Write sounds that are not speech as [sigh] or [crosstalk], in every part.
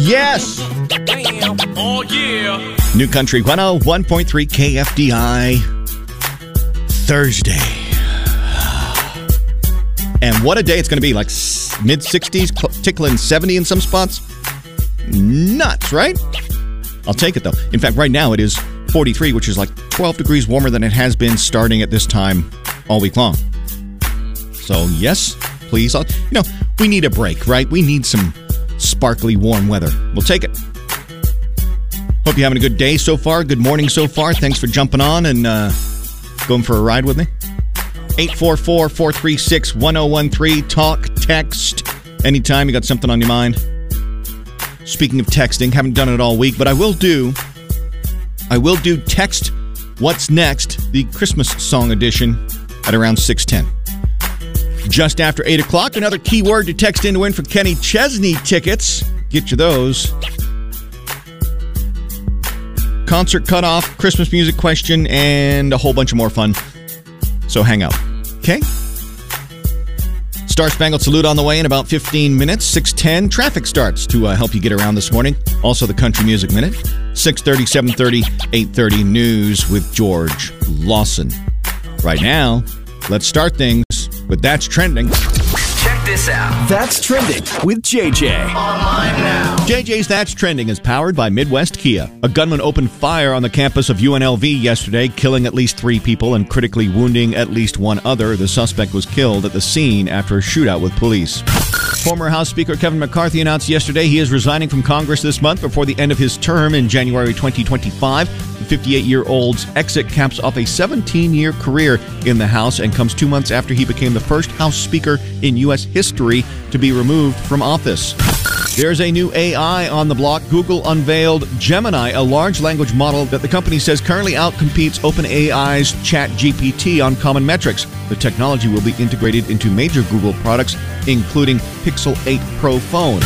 Yes! Oh, yeah. New Country 101.3 KFDI Thursday. And what a day it's going to be like mid 60s, tickling 70 in some spots. Nuts, right? I'll take it though. In fact, right now it is 43, which is like 12 degrees warmer than it has been starting at this time all week long. So, yes, please. I'll, you know, we need a break, right? We need some sparkly warm weather. We'll take it. Hope you're having a good day so far. Good morning so far. Thanks for jumping on and uh, going for a ride with me. 844 436 1013. Talk, text. Anytime you got something on your mind. Speaking of texting, haven't done it all week, but I will do. I will do text what's next, the Christmas song edition at around 610. Just after 8 o'clock, another keyword to text in to win for Kenny Chesney tickets. Get you those. Concert cutoff, Christmas music question, and a whole bunch of more fun. So hang out. Okay? Star Spangled Salute on the way in about 15 minutes. 610 traffic starts to uh, help you get around this morning. Also the Country Music Minute. 630, 730, 830 news with George Lawson. Right now, let's start things with That's Trending. Check this out. That's trending with JJ. Online now. JJ's That's Trending is powered by Midwest Kia. A gunman opened fire on the campus of UNLV yesterday, killing at least three people and critically wounding at least one other. The suspect was killed at the scene after a shootout with police. Former House Speaker Kevin McCarthy announced yesterday he is resigning from Congress this month before the end of his term in January 2025. The 58 year old's exit caps off a 17 year career in the House and comes two months after he became the first House Speaker in U.S. history to be removed from office. There's a new AI on the block. Google unveiled Gemini, a large language model that the company says currently outcompetes OpenAI's ChatGPT on common metrics. The technology will be integrated into major Google products, including Pixel 8 Pro phone.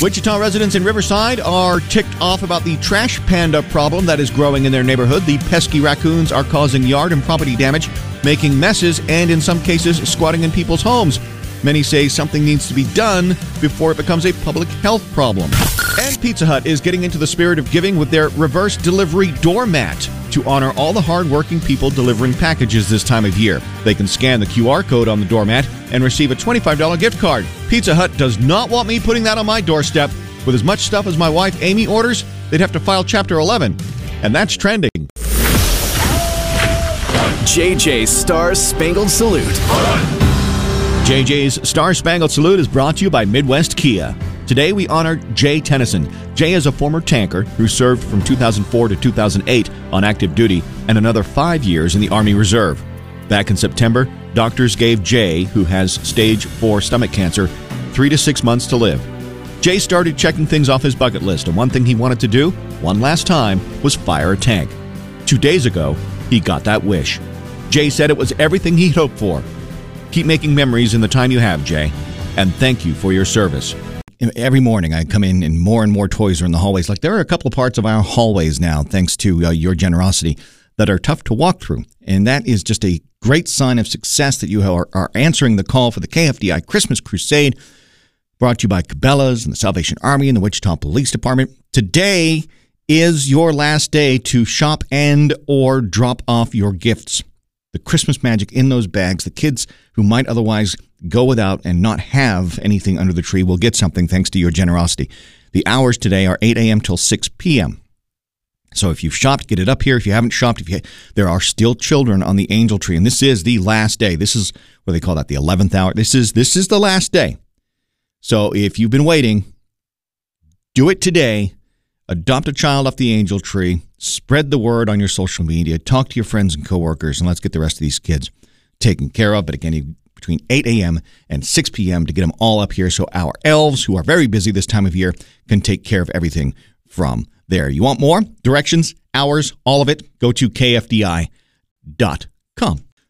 Wichita residents in Riverside are ticked off about the trash panda problem that is growing in their neighborhood. The pesky raccoons are causing yard and property damage, making messes, and in some cases, squatting in people's homes. Many say something needs to be done before it becomes a public health problem. And Pizza Hut is getting into the spirit of giving with their reverse delivery doormat to honor all the hardworking people delivering packages this time of year. They can scan the QR code on the doormat and receive a $25 gift card. Pizza Hut does not want me putting that on my doorstep. With as much stuff as my wife Amy orders, they'd have to file Chapter 11. And that's trending. JJ's Star Spangled Salute. JJ's Star Spangled Salute is brought to you by Midwest Kia. Today we honor Jay Tennyson. Jay is a former tanker who served from 2004 to 2008 on active duty and another five years in the Army Reserve. Back in September, doctors gave Jay, who has stage 4 stomach cancer, three to six months to live. Jay started checking things off his bucket list, and one thing he wanted to do, one last time, was fire a tank. Two days ago, he got that wish. Jay said it was everything he'd hoped for. Keep making memories in the time you have, Jay, and thank you for your service. Every morning I come in and more and more toys are in the hallways. Like there are a couple parts of our hallways now, thanks to uh, your generosity, that are tough to walk through. And that is just a great sign of success that you are, are answering the call for the KFDI Christmas Crusade, brought to you by Cabela's and the Salvation Army and the Wichita Police Department. Today is your last day to shop and or drop off your gifts. The Christmas magic in those bags, the kids who might otherwise go without and not have anything under the tree will get something thanks to your generosity. The hours today are 8 a.m. till 6 p.m. So if you've shopped, get it up here. If you haven't shopped, if you there are still children on the angel tree, and this is the last day. This is what they call that, the eleventh hour. This is this is the last day. So if you've been waiting, do it today. Adopt a child off the angel tree. Spread the word on your social media. Talk to your friends and coworkers, and let's get the rest of these kids taken care of. But again, between 8 a.m. and 6 p.m. to get them all up here so our elves, who are very busy this time of year, can take care of everything from there. You want more? Directions, hours, all of it, go to kfdi.com.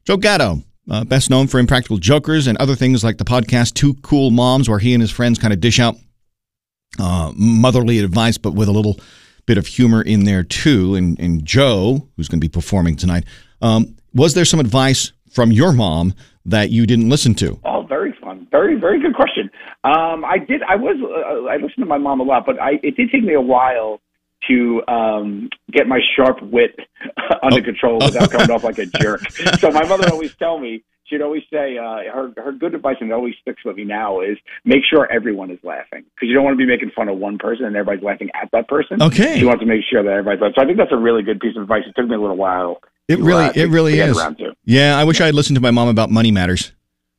Joe Gatto, uh, best known for Impractical Jokers and other things like the podcast Two Cool Moms, where he and his friends kind of dish out uh, motherly advice, but with a little bit of humor in there too. And, and Joe, who's going to be performing tonight, um, was there some advice from your mom that you didn't listen to? Oh, very fun. very, very good question. Um, I did. I was. Uh, I listened to my mom a lot, but I it did take me a while to um, get my sharp wit [laughs] under control without coming off like a jerk. [laughs] So my mother always tell me. She'd always say uh, her her good advice, and it always sticks with me now, is make sure everyone is laughing because you don't want to be making fun of one person and everybody's laughing at that person. Okay. you want to make sure that everybody's laughing. So I think that's a really good piece of advice. It took me a little while. It to, really, uh, to- it really is. Yeah, I wish I had listened to my mom about money matters.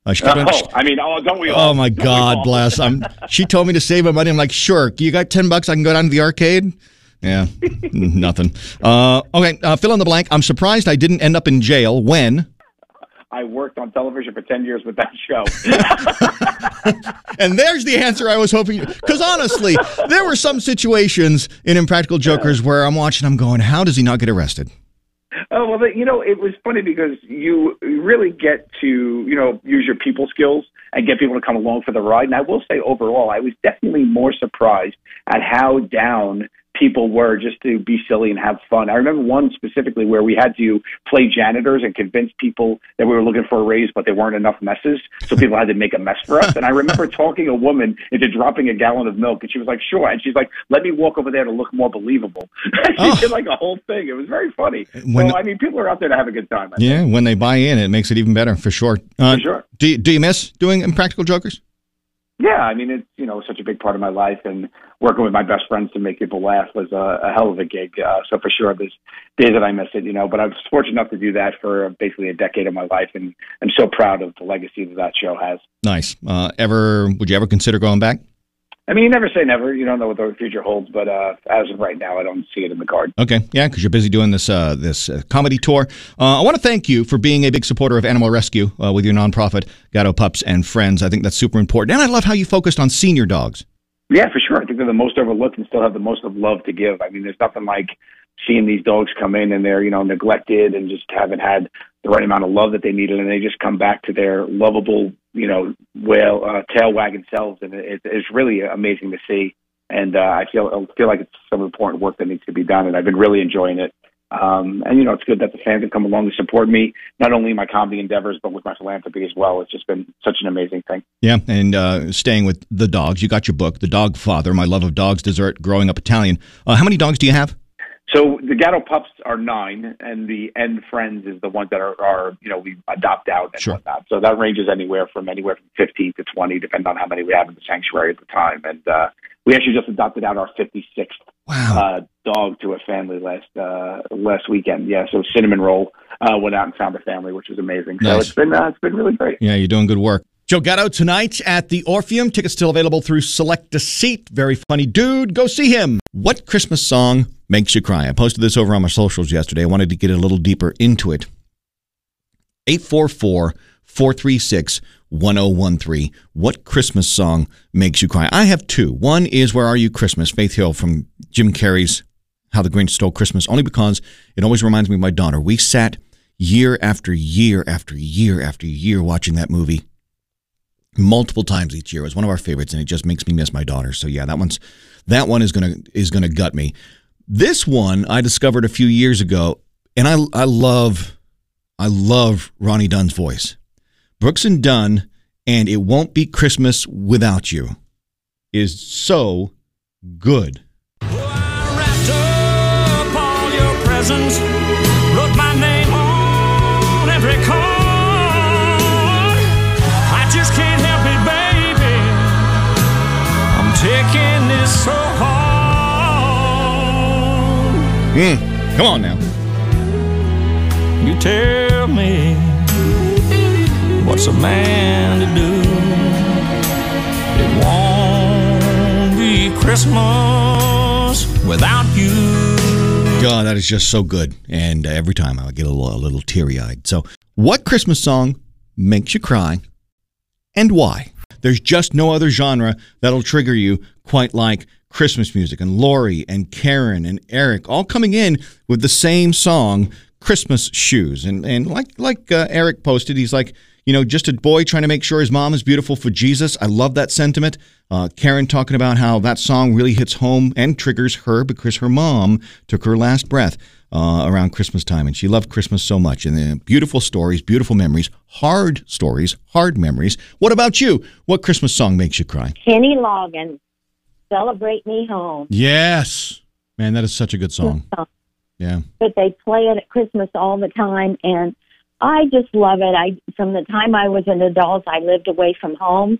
Uh, kept on- Oh, I mean, oh, don't we all? Oh my Don't God, bless. I'm, she told me to save my money. I'm like, sure. You got ten bucks? I can go down to the arcade. Yeah, [laughs] nothing. Uh, okay, uh, fill in the blank. I'm surprised I didn't end up in jail when. I worked on television for ten years with that show. [laughs] And there's the answer I was hoping. Because honestly, there were some situations in Impractical Jokers where I'm watching. I'm going, how does he not get arrested? Oh well, you know, it was funny because you really get to you know use your people skills and get people to come along for the ride. And I will say, overall, I was definitely more surprised at how down people were just to be silly and have fun. I remember one specifically where we had to play janitors and convince people that we were looking for a raise, but there weren't enough messes, so [laughs] people had to make a mess for us. And I remember talking a woman into dropping a gallon of milk, and she was like, "Sure," and she's like, "Let me walk over there to look more believable." [laughs] she Oh. did like a whole thing. It was very funny. When- so I mean, people are out there to have a good time. I think. Yeah, when they buy in, it makes it even better for sure. Uh, For sure. Do you, do you miss doing Impractical Jokers? Yeah, I mean, it's you know such a big part of my life, and working with my best friends to make people laugh was a, a hell of a gig. Uh, so for sure, there's days that I miss it, you know. But I was fortunate enough to do that for basically a decade of my life, and I'm so proud of the legacy that that show has. Nice. Uh, ever? Would you ever consider going back? I mean, you never say never. You don't know what the future holds, but uh, as of right now, I don't see it in the card. Okay, yeah, because you're busy doing this uh, this uh, comedy tour. Uh, I want to thank you for being a big supporter of animal rescue uh, with your nonprofit, Gatto Pups and Friends. I think that's super important, and I love how you focused on senior dogs. Yeah, for sure. I think they're the most overlooked and still have the most of love to give. I mean, there's nothing like seeing these dogs come in and they're, you know, neglected and just haven't had the right amount of love that they needed and they just come back to their lovable, you know, whale, uh, tail wagging selves. And it, it's really amazing to see. And, uh, I feel, I feel like it's some important work that needs to be done and I've been really enjoying it. Um, and you know, it's good that the fans have come along to support me, not only in my comedy endeavors, but with my philanthropy as well. It's just been such an amazing thing. Yeah, and uh, staying with the dogs, you got your book, The Dog Father: My Love of Dogs, Dessert, Growing Up Italian. Uh, how many dogs do you have? So the Gatto pups are nine, and the End Friends is the ones that are, are you know we adopt out and Sure. whatnot. So that ranges anywhere from anywhere from fifteen to twenty, depending on how many we have in the sanctuary at the time. And uh, we actually just adopted out our fifty sixth Wow. uh, dog to a family last uh, last weekend. Yeah, so Cinnamon Roll uh, went out and found a family, which was amazing. So it's been uh, it's been really great. Yeah, you're doing good work. Joe Gatto tonight at the Orpheum. Tickets still available through Select a Seat. Very funny dude. Go see him. What Christmas song makes you cry? I posted this over on my socials yesterday. I wanted to get a little deeper into it. 844 436 1013. What Christmas song makes you cry? I have two. One is Where Are You Christmas? Faith Hill from Jim Carrey's How the Grinch Stole Christmas, only because it always reminds me of my daughter. We sat year after year after year after year watching that movie multiple times each year. It was one of our favorites, and it just makes me miss my daughter. So yeah, that one's that one is gonna is gonna gut me. This one I discovered a few years ago, and I I love I love Ronnie Dunn's voice. Brooks and Dunn, and it won't be Christmas without you, is so good. Mm, come on now. You tell me what's a man to do? It won't be Christmas without you. God, that is just so good. And uh, every time I get a little, a little teary eyed. So, what Christmas song makes you cry and why? There's just no other genre that'll trigger you quite like Christmas music. And Lori and Karen and Eric all coming in with the same song, Christmas Shoes. And, and like, like uh, Eric posted, he's like, You know, just a boy trying to make sure his mom is beautiful for Jesus. I love that sentiment. Uh, Karen talking about how that song really hits home and triggers her because her mom took her last breath uh, around Christmas time, and she loved Christmas so much. And uh, beautiful stories, beautiful memories, hard stories, hard memories. What about you? What Christmas song makes you cry? Kenny Loggins, Celebrate Me Home. Yes, man, that is such a good song. Yeah. But they play it at Christmas all the time, and I just love it. I from the time I was an adult, I lived away from home,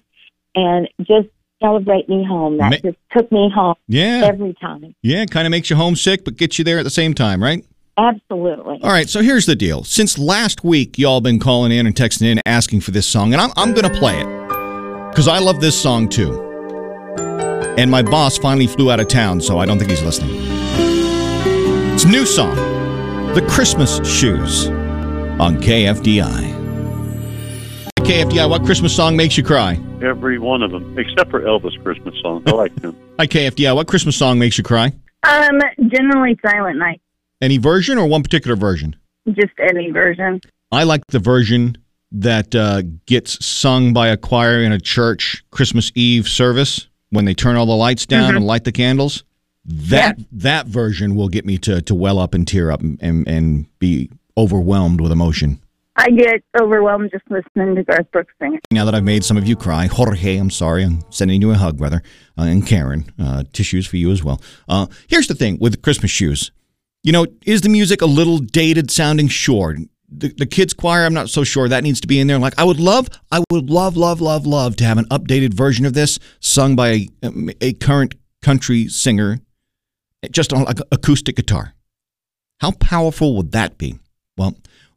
and just celebrate me home. That Ma- just took me home Yeah. every time. Yeah, kind of makes you homesick, but gets you there at the same time, right? Absolutely. All right, so here's the deal. Since last week, y'all been calling in and texting in asking for this song, and I'm, I'm going to play it because I love this song too. And my boss finally flew out of town, so I don't think he's listening. It's a new song The Christmas Shoes on KFDI. KFDI, what Christmas song makes you cry? Every one of them, except for Elvis Christmas song. I like them. [laughs] Hi, KFDI, what Christmas song makes you cry? Um, generally Silent Night, Any version or one particular version? just any version. I like the version that uh, gets sung by a choir in a church Christmas Eve service when they turn all the lights down and light the candles. That that version will get me to, to well up and tear up and, and, and be overwhelmed with emotion. I get overwhelmed just listening to Garth Brooks sing it. Now that I've made some of you cry, Jorge, I'm sorry. I'm sending you a hug, brother. Uh, and Karen, uh, tissues for you as well. Uh, here's the thing with Christmas shoes. You know, is the music a little dated sounding? Sure. The, the kids choir, I'm not so sure that needs to be in there. Like, I would love, I would love, love, love, love to have an updated version of this sung by a, a current country singer, just on like acoustic guitar. How powerful would that be? Well,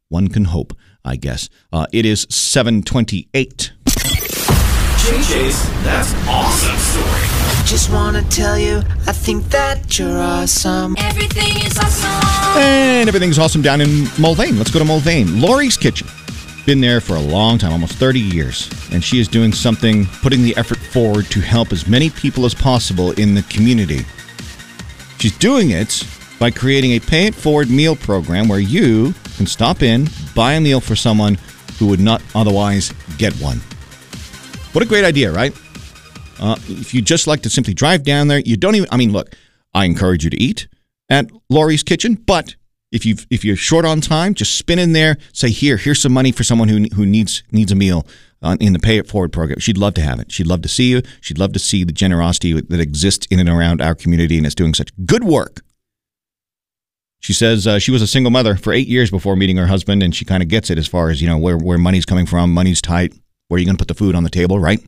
one can hope, I guess. Uh, it is 728. JJ's That's Awesome Story. Just wanna tell you, I think that you're awesome. Everything is awesome. And everything's awesome down in Mulvane. Let's go to Mulvane. Lori's Kitchen. Been there for a long time, almost 30 years. And she is doing something, putting the effort forward to help as many people as possible in the community. She's doing it by creating a pay it forward meal program where you can stop in, buy a meal for someone who would not otherwise get one. What a great idea, right? Uh, if you just like to simply drive down there, you don't even. I mean, look, I encourage you to eat at Lori's Kitchen, but if you if you're short on time, just spin in there. Say here, here's some money for someone who who needs needs a meal uh, in the Pay It Forward program. She'd love to have it. She'd love to see you. She'd love to see the generosity that exists in and around our community, and is doing such good work. She says uh, she was a single mother for eight years before meeting her husband, and she kind of gets it as far as you know where where money's coming from. Money's tight. Where are you going to put the food on the table, right?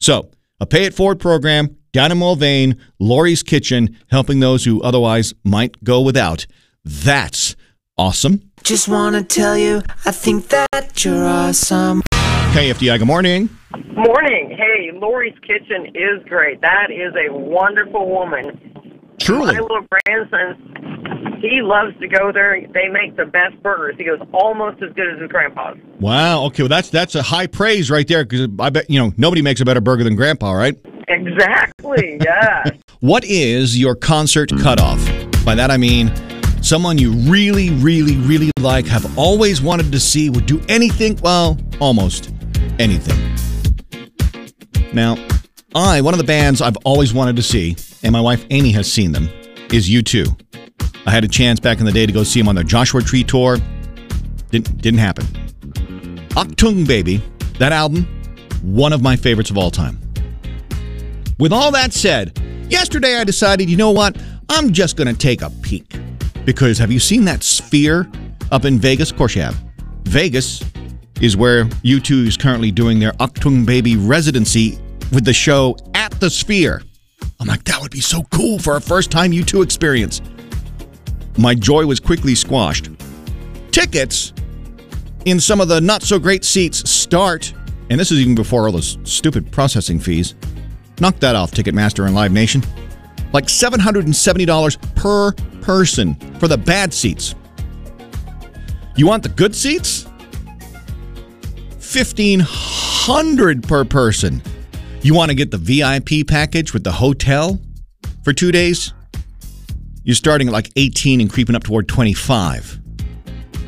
So, a pay it forward program down in Mulvane, Lori's Kitchen, helping those who otherwise might go without. That's awesome. Just wanna tell you, I think that you're awesome. KFDI, good morning. Morning. Hey, Lori's Kitchen is great. That is a wonderful woman. Truly. My little grandson, he loves to go there. They make the best burgers. He goes almost as good as his grandpa's. Wow. Okay. Well, that's that's a high praise right there because I bet you know nobody makes a better burger than Grandpa, right? Exactly. [laughs] Yeah. What is your concert cutoff? By that I mean someone you really, really, really like, have always wanted to see, would do anything, well, almost anything. Now, I, one of the bands I've always wanted to see, and my wife Amy has seen them, is U2. I had a chance back in the day to go see them on their Joshua Tree tour. Didn't didn't happen. Achtung Baby, that album, one of my favorites of all time. With all that said, yesterday I decided, you know what? I'm just going to take a peek. Because have you seen that sphere up in Vegas? Of course you have. Vegas is where U2 is currently doing their Achtung Baby residency with the show at the Sphere. I'm like, that would be so cool for a first time U2 experience. My joy was quickly squashed. Tickets in some of the not so great seats start, and this is even before all those stupid processing fees. Knock that off, Ticketmaster and Live Nation. Like $770 per person for the bad seats. You want the good seats? 1500 per person. You want to get the VIP package with the hotel for 2 days? You're starting at like 18 and creeping up toward 25.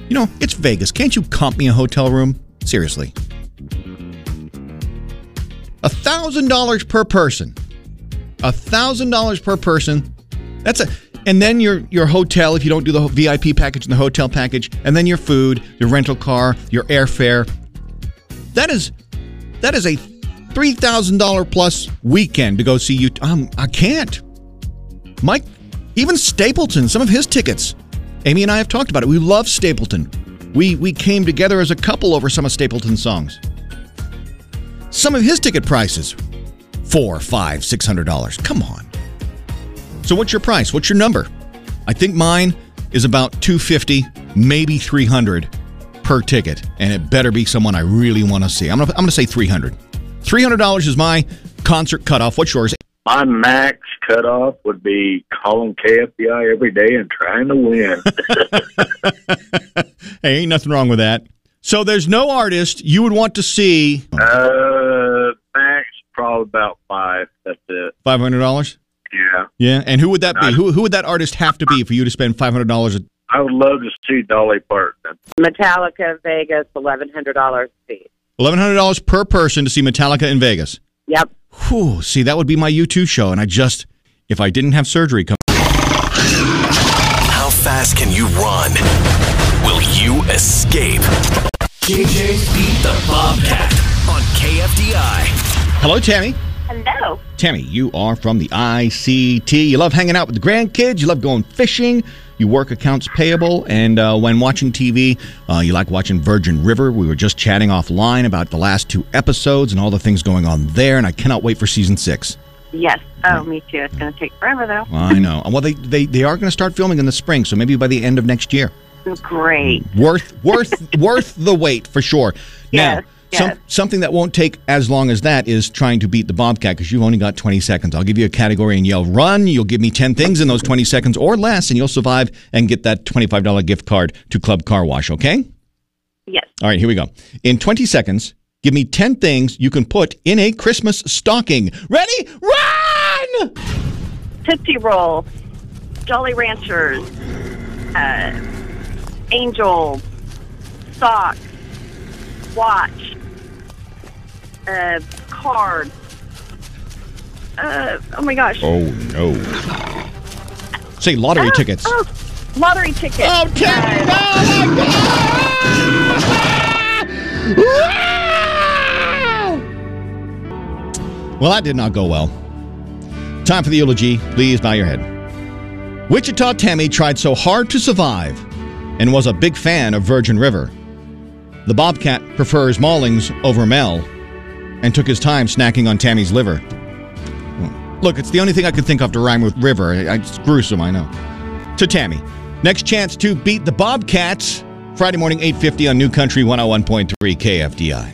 You know, it's Vegas. Can't you comp me a hotel room? Seriously. $1,000 per person. $1,000 per person. That's a and then your your hotel if you don't do the VIP package and the hotel package, and then your food, your rental car, your airfare. That is that is a three thousand dollar plus weekend to go see you. Um, I can't. Mike, even Stapleton, some of his tickets. Amy and I have talked about it. We love Stapleton. We we came together as a couple over some of Stapleton's songs. Some of his ticket prices, four, five, six hundred dollars. Come on. So what's your price? What's your number? I think mine is about 250, maybe 300 per ticket, and it better be someone I really want to see. I'm gonna, I'm gonna say 300. $300 is my concert cutoff. What's yours? My max cutoff would be calling KFDI every day and trying to win. [laughs] hey, ain't nothing wrong with that. So there's no artist you would want to see. Uh, max probably about five. That's it. Five hundred dollars. Yeah. Yeah, and who would that be? I, who who would that artist have to be for you to spend five hundred dollars? I would love to see Dolly Parton. Metallica Vegas, eleven hundred dollars a seat. $1,100 per person to see Metallica in Vegas. Yep. Whew, see, that would be my U2 show, and I just, if I didn't have surgery come. How fast can you run? Will you escape? KJ Beat the Bobcat on KFDI. Hello, Tammy. Hello. Tammy, you are from the ICT. You love hanging out with the grandkids. You love going fishing. You work accounts payable, and uh, when watching TV, uh, you like watching Virgin River. We were just chatting offline about the last two episodes and all the things going on there, and I cannot wait for season six. Yes. Oh, me too. It's going to take forever, though. I know. Well, they, they, they are going to start filming in the spring, so maybe by the end of next year. Great. Worth worth [laughs] worth the wait for sure. Now, Yes, some, something that won't take as long as that is trying to beat the Bobcat because you've only got 20 seconds. I'll give you a category and yell run. You'll give me 10 things in those 20 seconds or less, and you'll survive and get that $25 gift card to Club Car Wash, okay? Yes. All right, here we go. In 20 seconds, give me 10 things you can put in a Christmas stocking. Ready? Run! Tootsie Roll, Jolly Ranchers, uh, Angel, Socks, Watch, uh, Card. Uh, oh my gosh. Oh, no. Say lottery Ah, tickets. Oh, lottery tickets. Oh, Tammy, Uh, Well, that did not go well. Time for the eulogy. Please bow your head. Wichita Tammy tried so hard to survive and was a big fan of Virgin River. The Bobcat prefers Maulings over Mel and took his time snacking on Tammy's liver. Look, it's the only thing I could think of to rhyme with river. It's gruesome, I know. To Tammy. Next chance to beat the Bobcats. Friday morning, 8.50 on New Country 101.3 KFDI.